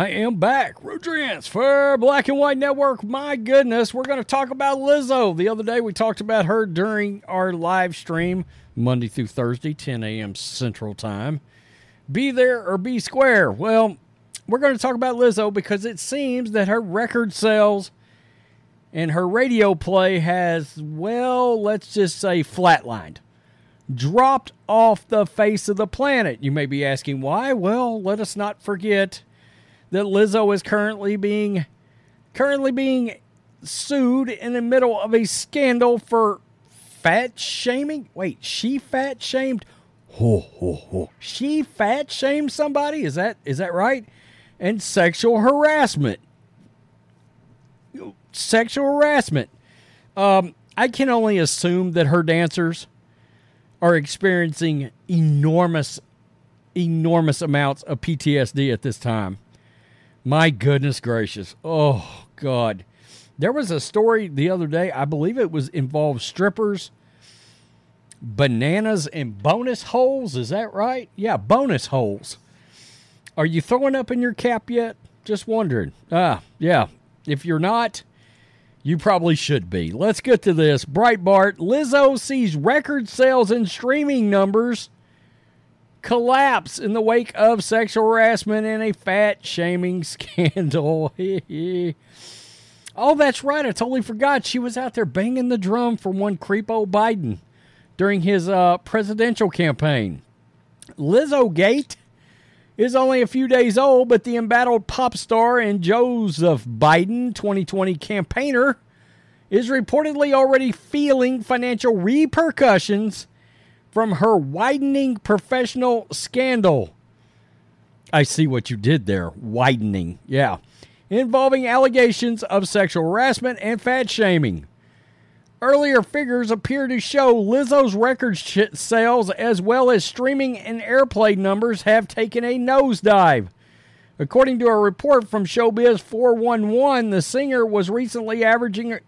I am back. Rodrance for Black and White Network. My goodness, we're going to talk about Lizzo. The other day we talked about her during our live stream, Monday through Thursday, 10 a.m. Central Time. Be there or be square. Well, we're going to talk about Lizzo because it seems that her record sales and her radio play has, well, let's just say flatlined. Dropped off the face of the planet. You may be asking why. Well, let us not forget that Lizzo is currently being currently being sued in the middle of a scandal for fat shaming. Wait, she fat shamed? Ho, ho, ho. She fat shamed somebody? Is that is that right? And sexual harassment. Sexual harassment. Um, I can only assume that her dancers are experiencing enormous, enormous amounts of PTSD at this time. My goodness gracious. Oh, God. There was a story the other day, I believe it was involved strippers, bananas, and bonus holes. Is that right? Yeah, bonus holes. Are you throwing up in your cap yet? Just wondering. Ah, yeah. If you're not, you probably should be. Let's get to this. Breitbart Lizzo sees record sales and streaming numbers collapse in the wake of sexual harassment and a fat shaming scandal. oh, that's right. I totally forgot. She was out there banging the drum for one creepo Biden during his uh, presidential campaign. Lizzo Gate is only a few days old, but the embattled pop star and Joseph Biden 2020 campaigner is reportedly already feeling financial repercussions from her widening professional scandal. I see what you did there. Widening. Yeah. Involving allegations of sexual harassment and fat shaming. Earlier figures appear to show Lizzo's record sales as well as streaming and airplay numbers have taken a nosedive. According to a report from Showbiz 411, the singer was recently averaging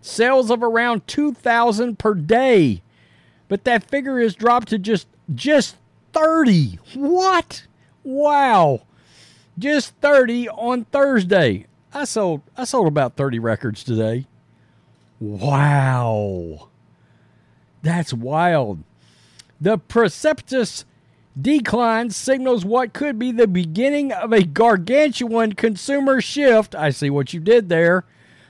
sales of around 2,000 per day but that figure is dropped to just just 30. What? Wow. Just 30 on Thursday. I sold I sold about 30 records today. Wow. That's wild. The precipitous decline signals what could be the beginning of a gargantuan consumer shift. I see what you did there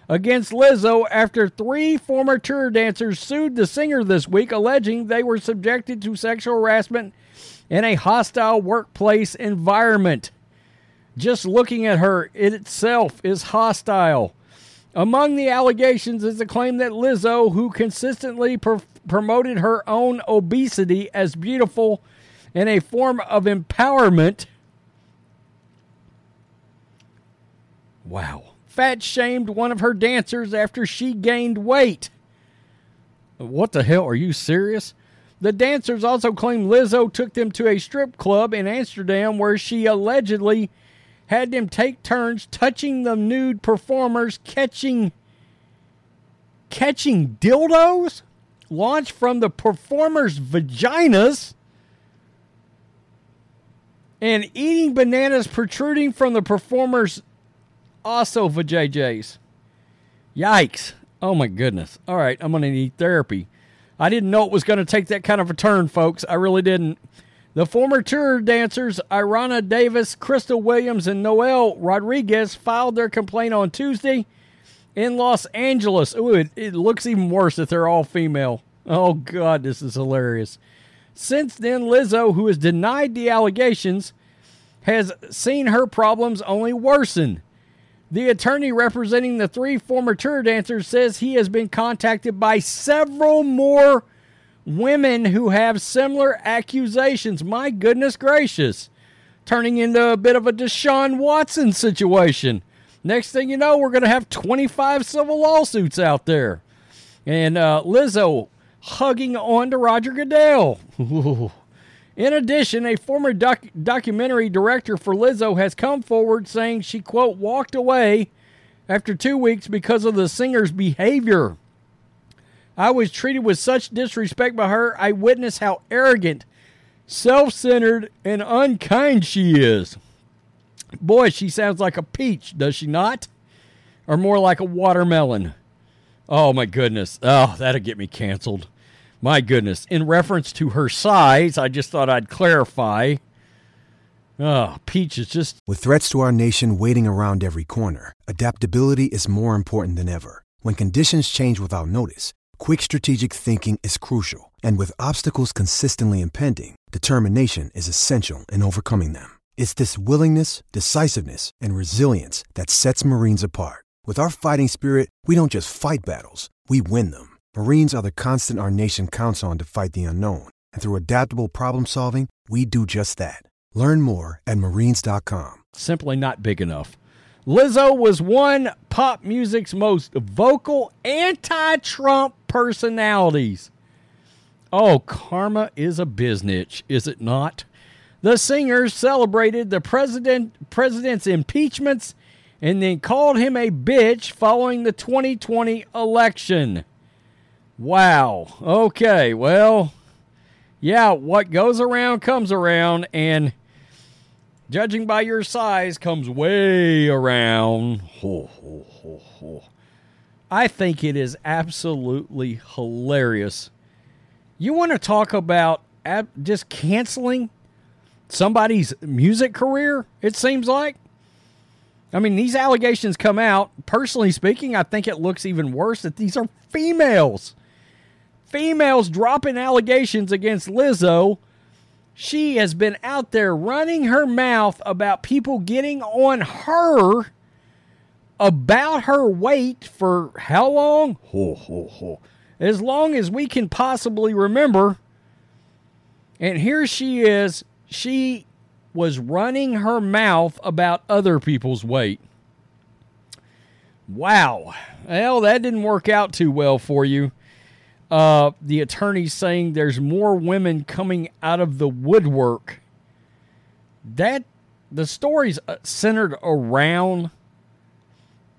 against Lizzo after three former tour dancers sued the singer this week, alleging they were subjected to sexual harassment in a hostile workplace environment. Just looking at her it itself is hostile. Among the allegations is the claim that Lizzo, who consistently pr- promoted her own obesity as beautiful and a form of empowerment, wow, fat shamed one of her dancers after she gained weight. What the hell? Are you serious? The dancers also claim Lizzo took them to a strip club in Amsterdam where she allegedly had them take turns touching the nude performers, catching catching dildos launched from the performers' vaginas and eating bananas protruding from the performers' also vajayjays. Yikes. Oh my goodness. All right, I'm going to need therapy. I didn't know it was going to take that kind of a turn, folks. I really didn't. The former tour dancers, Arianna Davis, Crystal Williams, and Noelle Rodriguez, filed their complaint on Tuesday in Los Angeles. Ooh, it, it looks even worse if they're all female. Oh, God, this is hilarious. Since then, Lizzo, who has denied the allegations, has seen her problems only worsen. The attorney representing the three former tour dancers says he has been contacted by several more women who have similar accusations. My goodness gracious. Turning into a bit of a Deshaun Watson situation. Next thing you know, we're going to have 25 civil lawsuits out there. And uh, Lizzo hugging on to Roger Goodell. In addition, a former doc- documentary director for Lizzo has come forward saying she, quote, walked away after two weeks because of the singer's behavior. I was treated with such disrespect by her. I witnessed how arrogant, self centered, and unkind she is. Boy, she sounds like a peach, does she not? Or more like a watermelon. Oh, my goodness. Oh, that'll get me canceled. My goodness. In reference to her size, I just thought I'd clarify. Oh, Peach is just. With threats to our nation waiting around every corner, adaptability is more important than ever. When conditions change without notice, quick strategic thinking is crucial. And with obstacles consistently impending, determination is essential in overcoming them. It's this willingness, decisiveness, and resilience that sets Marines apart. With our fighting spirit, we don't just fight battles, we win them. Marines are the constant our nation counts on to fight the unknown. And through adaptable problem solving, we do just that. Learn more at marines.com. Simply not big enough. Lizzo was one pop music's most vocal anti Trump personalities. Oh, karma is a biznitch, is it not? The singers celebrated the president president's impeachments and then called him a bitch following the 2020 election. Wow. Okay, well, yeah, what goes around comes around, and judging by your size, comes way around. Ho, ho, ho, ho. I think it is absolutely hilarious. You want to talk about ab- just canceling somebody's music career, it seems like? I mean, these allegations come out. Personally speaking, I think it looks even worse that these are females. Females dropping allegations against Lizzo. She has been out there running her mouth about people getting on her about her weight for how long? Ho, ho, ho. As long as we can possibly remember. And here she is. She was running her mouth about other people's weight. Wow. Well, that didn't work out too well for you. Uh, the attorney saying there's more women coming out of the woodwork. That the story's uh, centered around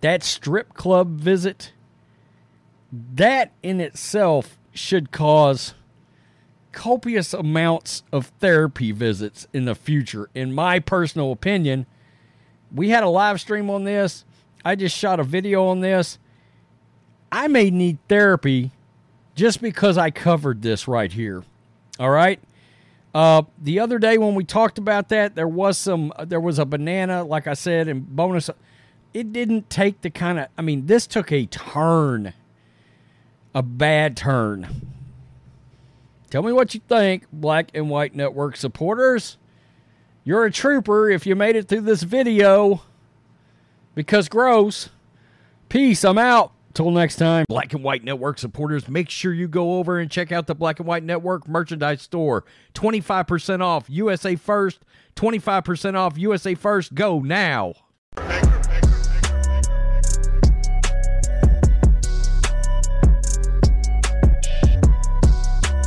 that strip club visit. That in itself should cause copious amounts of therapy visits in the future. In my personal opinion, we had a live stream on this. I just shot a video on this. I may need therapy just because I covered this right here. All right. Uh, the other day when we talked about that, there was some, there was a banana, like I said, and bonus. It didn't take the kind of, I mean, this took a turn, a bad turn. Tell me what you think, Black and White Network supporters. You're a trooper if you made it through this video. Because gross. Peace. I'm out. Till next time, Black and White Network supporters, make sure you go over and check out the Black and White Network merchandise store. 25% off USA First, 25% off USA First. Go now.